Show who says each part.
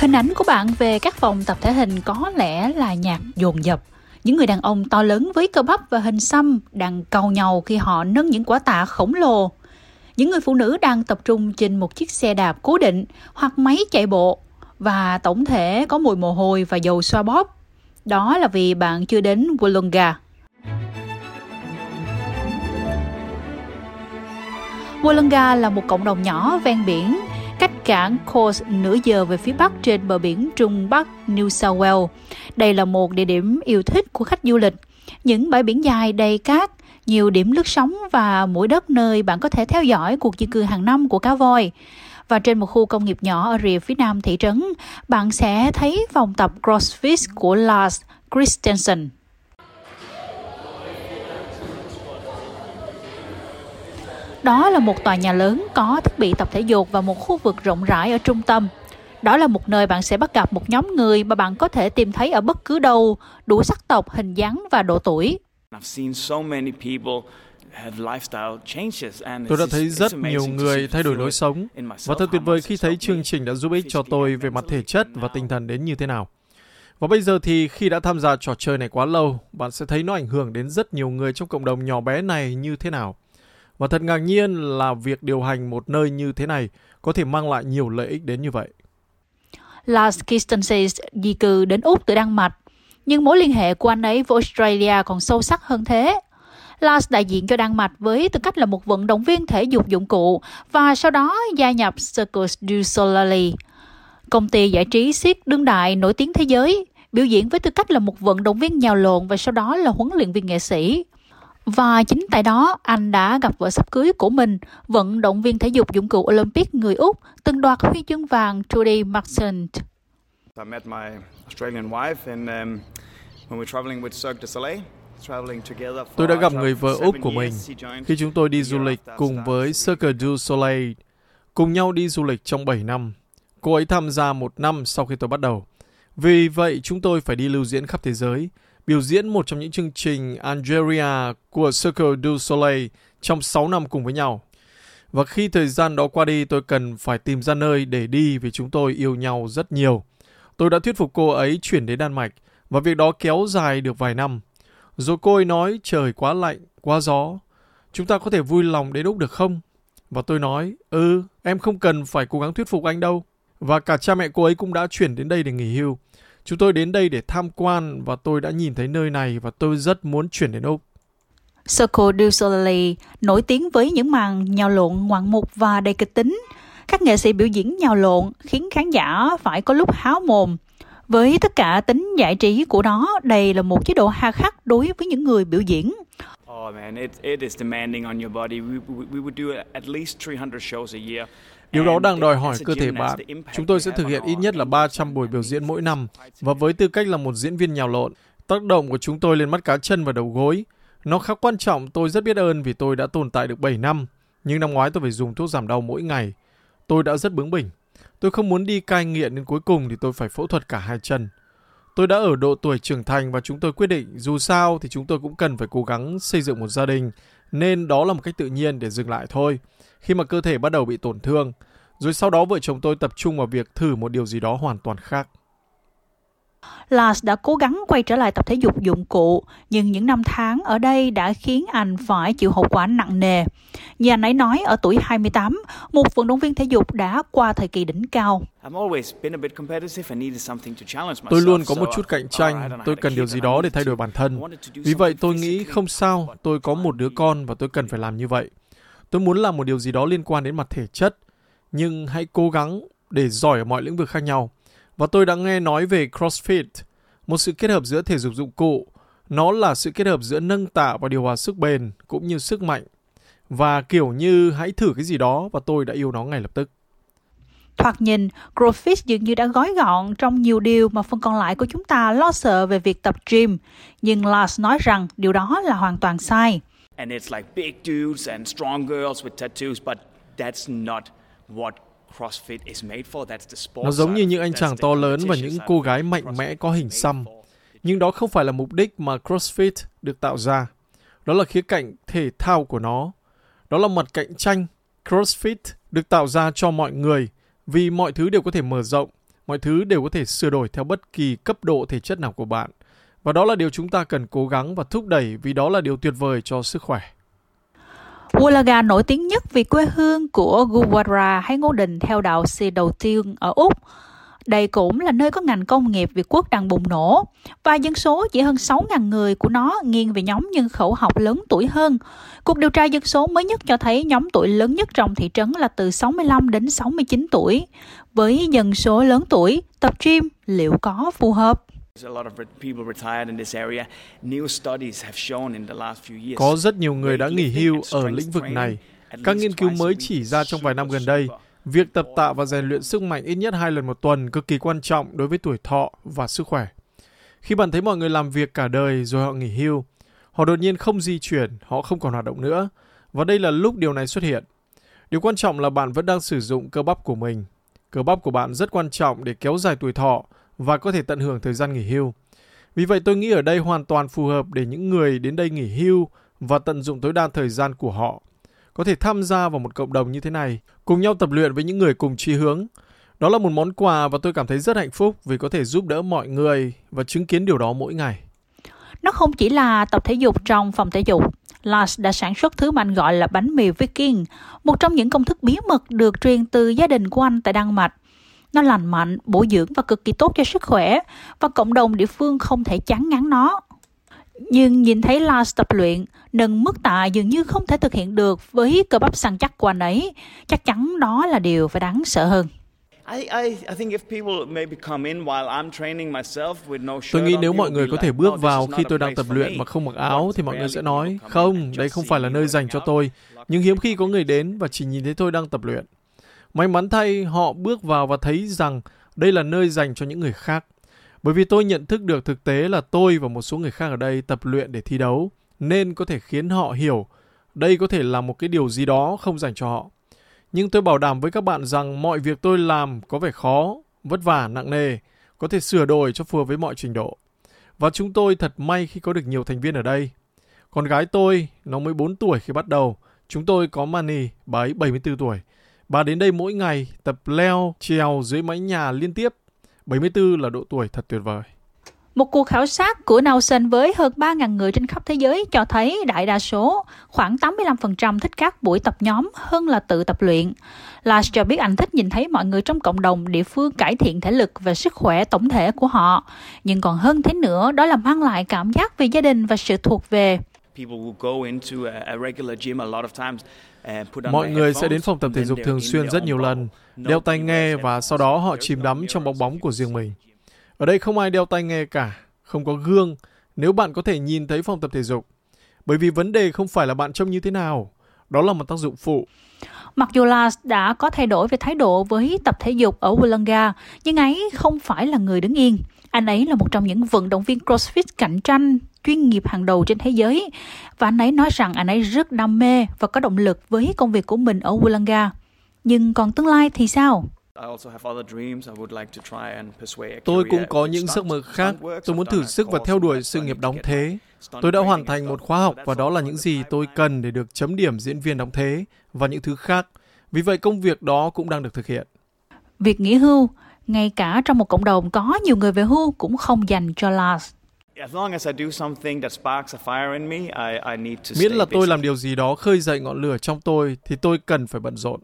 Speaker 1: Hình ảnh của bạn về các phòng tập thể hình có lẽ là nhạc dồn dập. Những người đàn ông to lớn với cơ bắp và hình xăm đang cầu nhau khi họ nâng những quả tạ khổng lồ. Những người phụ nữ đang tập trung trên một chiếc xe đạp cố định hoặc máy chạy bộ và tổng thể có mùi mồ hôi và dầu xoa bóp. Đó là vì bạn chưa đến Wollonga. Wollonga là một cộng đồng nhỏ ven biển, cảng Coast nửa giờ về phía bắc trên bờ biển Trung Bắc New South Wales. Đây là một địa điểm yêu thích của khách du lịch. Những bãi biển dài đầy cát, nhiều điểm lướt sóng và mũi đất nơi bạn có thể theo dõi cuộc di cư hàng năm của cá voi. Và trên một khu công nghiệp nhỏ ở rìa phía nam thị trấn, bạn sẽ thấy phòng tập CrossFit của Lars Christensen. Đó là một tòa nhà lớn có thiết bị tập thể dục và một khu vực rộng rãi ở trung tâm. Đó là một nơi bạn sẽ bắt gặp một nhóm người mà bạn có thể tìm thấy ở bất cứ đâu, đủ sắc tộc, hình dáng và độ tuổi.
Speaker 2: Tôi đã thấy rất nhiều người thay đổi lối sống và thật tuyệt vời khi thấy chương trình đã giúp ích cho tôi về mặt thể chất và tinh thần đến như thế nào. Và bây giờ thì khi đã tham gia trò chơi này quá lâu, bạn sẽ thấy nó ảnh hưởng đến rất nhiều người trong cộng đồng nhỏ bé này như thế nào. Và thật ngạc nhiên là việc điều hành một nơi như thế này có thể mang lại nhiều lợi ích đến như vậy.
Speaker 1: Lars Christensen di cư đến Úc từ Đan Mạch, nhưng mối liên hệ của anh ấy với Australia còn sâu sắc hơn thế. Lars đại diện cho Đan Mạch với tư cách là một vận động viên thể dục dụng cụ và sau đó gia nhập Circus du Soleil, công ty giải trí siết đương đại nổi tiếng thế giới, biểu diễn với tư cách là một vận động viên nhào lộn và sau đó là huấn luyện viên nghệ sĩ. Và chính tại đó, anh đã gặp vợ sắp cưới của mình, vận động viên thể dục dụng cụ Olympic người Úc, từng đoạt huy chương vàng Trudy Maxent. I met my Australian wife and um, when we're traveling with Cirque du Soleil,
Speaker 2: Tôi đã gặp người vợ Úc của mình khi chúng tôi đi du lịch cùng với Cirque du Soleil, cùng nhau đi du lịch trong 7 năm. Cô ấy tham gia một năm sau khi tôi bắt đầu. Vì vậy, chúng tôi phải đi lưu diễn khắp thế giới, biểu diễn một trong những chương trình Algeria của Cirque du Soleil trong 6 năm cùng với nhau. Và khi thời gian đó qua đi, tôi cần phải tìm ra nơi để đi vì chúng tôi yêu nhau rất nhiều. Tôi đã thuyết phục cô ấy chuyển đến Đan Mạch và việc đó kéo dài được vài năm. Rồi cô ấy nói trời quá lạnh, quá gió. Chúng ta có thể vui lòng đến Úc được không? Và tôi nói, ừ, em không cần phải cố gắng thuyết phục anh đâu. Và cả cha mẹ cô ấy cũng đã chuyển đến đây để nghỉ hưu. Chúng tôi đến đây để tham quan và tôi đã nhìn thấy nơi này và tôi rất muốn chuyển đến Úc.
Speaker 1: Cirque du Soleil nổi tiếng với những màn nhào lộn ngoạn mục và đầy kịch tính. Các nghệ sĩ biểu diễn nhào lộn khiến khán giả phải có lúc háo mồm. Với tất cả tính giải trí của nó, đây là một chế độ hà khắc đối với những người biểu diễn. Oh man, it, it is demanding on your body. We, we, we would do at least 300 shows a year.
Speaker 2: Điều đó đang đòi hỏi cơ thể bạn. Chúng tôi sẽ thực hiện ít nhất là 300 buổi biểu diễn mỗi năm và với tư cách là một diễn viên nhào lộn, tác động của chúng tôi lên mắt cá chân và đầu gối. Nó khá quan trọng, tôi rất biết ơn vì tôi đã tồn tại được 7 năm. Nhưng năm ngoái tôi phải dùng thuốc giảm đau mỗi ngày. Tôi đã rất bướng bỉnh. Tôi không muốn đi cai nghiện đến cuối cùng thì tôi phải phẫu thuật cả hai chân. Tôi đã ở độ tuổi trưởng thành và chúng tôi quyết định dù sao thì chúng tôi cũng cần phải cố gắng xây dựng một gia đình nên đó là một cách tự nhiên để dừng lại thôi khi mà cơ thể bắt đầu bị tổn thương. Rồi sau đó vợ chồng tôi tập trung vào việc thử một điều gì đó hoàn toàn khác.
Speaker 1: Lars đã cố gắng quay trở lại tập thể dục dụng cụ, nhưng những năm tháng ở đây đã khiến anh phải chịu hậu quả nặng nề. Như anh ấy nói ở tuổi 28, một vận động viên thể dục đã qua thời kỳ đỉnh cao.
Speaker 2: Tôi luôn có một chút cạnh tranh, tôi cần điều gì đó để thay đổi bản thân. Vì vậy tôi nghĩ không sao, tôi có một đứa con và tôi cần phải làm như vậy. Tôi muốn làm một điều gì đó liên quan đến mặt thể chất, nhưng hãy cố gắng để giỏi ở mọi lĩnh vực khác nhau. Và tôi đã nghe nói về CrossFit, một sự kết hợp giữa thể dục dụng cụ. Nó là sự kết hợp giữa nâng tạ và điều hòa sức bền cũng như sức mạnh. Và kiểu như hãy thử cái gì đó và tôi đã yêu nó ngay lập tức.
Speaker 1: Thoạt nhìn, CrossFit dường như đã gói gọn trong nhiều điều mà phần còn lại của chúng ta lo sợ về việc tập gym. Nhưng Lars nói rằng điều đó là hoàn toàn sai. And it's like big dudes and strong girls with tattoos, but that's not
Speaker 2: what nó giống như những anh chàng to lớn và những cô gái mạnh mẽ có hình xăm. Nhưng đó không phải là mục đích mà CrossFit được tạo ra. Đó là khía cạnh thể thao của nó. Đó là mặt cạnh tranh. CrossFit được tạo ra cho mọi người vì mọi thứ đều có thể mở rộng, Mọi thứ đều có thể sửa đổi theo bất kỳ cấp độ thể chất nào của bạn. Và đó là điều chúng ta cần cố gắng và thúc đẩy vì đó là điều tuyệt vời cho sức khỏe.
Speaker 1: Wollaga nổi tiếng nhất vì quê hương của Gurdwara hay ngôi đình theo đạo Sikh đầu tiên ở Úc. Đây cũng là nơi có ngành công nghiệp Việt Quốc đang bùng nổ và dân số chỉ hơn 6.000 người của nó nghiêng về nhóm nhân khẩu học lớn tuổi hơn. Cuộc điều tra dân số mới nhất cho thấy nhóm tuổi lớn nhất trong thị trấn là từ 65 đến 69 tuổi. Với dân số lớn tuổi, tập gym liệu có phù hợp?
Speaker 2: Có rất nhiều người đã nghỉ hưu ở lĩnh vực này. Các nghiên cứu mới chỉ ra trong vài năm gần đây, việc tập tạ và rèn luyện sức mạnh ít nhất hai lần một tuần cực kỳ quan trọng đối với tuổi thọ và sức khỏe. Khi bạn thấy mọi người làm việc cả đời rồi họ nghỉ hưu, họ đột nhiên không di chuyển, họ không còn hoạt động nữa, và đây là lúc điều này xuất hiện. Điều quan trọng là bạn vẫn đang sử dụng cơ bắp của mình. Cơ bắp của bạn rất quan trọng để kéo dài tuổi thọ và có thể tận hưởng thời gian nghỉ hưu. Vì vậy tôi nghĩ ở đây hoàn toàn phù hợp để những người đến đây nghỉ hưu và tận dụng tối đa thời gian của họ. Có thể tham gia vào một cộng đồng như thế này, cùng nhau tập luyện với những người cùng chí hướng. Đó là một món quà và tôi cảm thấy rất hạnh phúc vì có thể giúp đỡ mọi người và chứng kiến điều đó mỗi ngày.
Speaker 1: Nó không chỉ là tập thể dục trong phòng thể dục. Lars đã sản xuất thứ mà anh gọi là bánh mì Viking, một trong những công thức bí mật được truyền từ gia đình của anh tại Đan Mạch. Nó lành mạnh, bổ dưỡng và cực kỳ tốt cho sức khỏe và cộng đồng địa phương không thể chán ngán nó. Nhưng nhìn thấy Lars tập luyện, nâng mức tạ dường như không thể thực hiện được với cơ bắp săn chắc của anh ấy. Chắc chắn đó là điều phải đáng sợ hơn.
Speaker 2: Tôi nghĩ nếu mọi người có thể bước vào khi tôi đang tập luyện mà không mặc áo thì mọi người sẽ nói, không, đây không phải là nơi dành cho tôi. Nhưng hiếm khi có người đến và chỉ nhìn thấy tôi đang tập luyện. May mắn thay, họ bước vào và thấy rằng đây là nơi dành cho những người khác. Bởi vì tôi nhận thức được thực tế là tôi và một số người khác ở đây tập luyện để thi đấu, nên có thể khiến họ hiểu đây có thể là một cái điều gì đó không dành cho họ. Nhưng tôi bảo đảm với các bạn rằng mọi việc tôi làm có vẻ khó, vất vả, nặng nề, có thể sửa đổi cho phù hợp với mọi trình độ. Và chúng tôi thật may khi có được nhiều thành viên ở đây. Con gái tôi, nó mới 4 tuổi khi bắt đầu. Chúng tôi có Mani, bà ấy 74 tuổi. Bà đến đây mỗi ngày tập leo, trèo dưới mái nhà liên tiếp. 74 là độ tuổi thật tuyệt vời.
Speaker 1: Một cuộc khảo sát của Nelson với hơn 3.000 người trên khắp thế giới cho thấy đại đa số, khoảng 85% thích các buổi tập nhóm hơn là tự tập luyện. Lars cho biết anh thích nhìn thấy mọi người trong cộng đồng địa phương cải thiện thể lực và sức khỏe tổng thể của họ. Nhưng còn hơn thế nữa, đó là mang lại cảm giác về gia đình và sự thuộc về.
Speaker 2: Mọi người sẽ đến phòng tập thể dục thường xuyên rất nhiều lần, đeo tai nghe và sau đó họ chìm đắm trong bóng bóng của riêng mình. Ở đây không ai đeo tai nghe cả, không có gương, nếu bạn có thể nhìn thấy phòng tập thể dục. Bởi vì vấn đề không phải là bạn trông như thế nào, đó là một tác dụng phụ.
Speaker 1: Mặc dù Lars đã có thay đổi về thái độ với tập thể dục ở Wollonga, nhưng ấy không phải là người đứng yên. Anh ấy là một trong những vận động viên CrossFit cạnh tranh chuyên nghiệp hàng đầu trên thế giới. Và anh ấy nói rằng anh ấy rất đam mê và có động lực với công việc của mình ở Wollonga. Nhưng còn tương lai thì sao?
Speaker 2: Tôi cũng có những giấc mơ khác. Tôi muốn thử sức và theo đuổi sự nghiệp đóng thế. Tôi đã hoàn thành một khóa học và đó là những gì tôi cần để được chấm điểm diễn viên đóng thế và những thứ khác. Vì vậy công việc đó cũng đang được thực hiện.
Speaker 1: Việc nghỉ hưu, ngay cả trong một cộng đồng có nhiều người về hưu cũng không dành cho Lars.
Speaker 2: Miễn là tôi làm điều gì đó khơi dậy ngọn lửa trong tôi thì tôi cần phải bận rộn.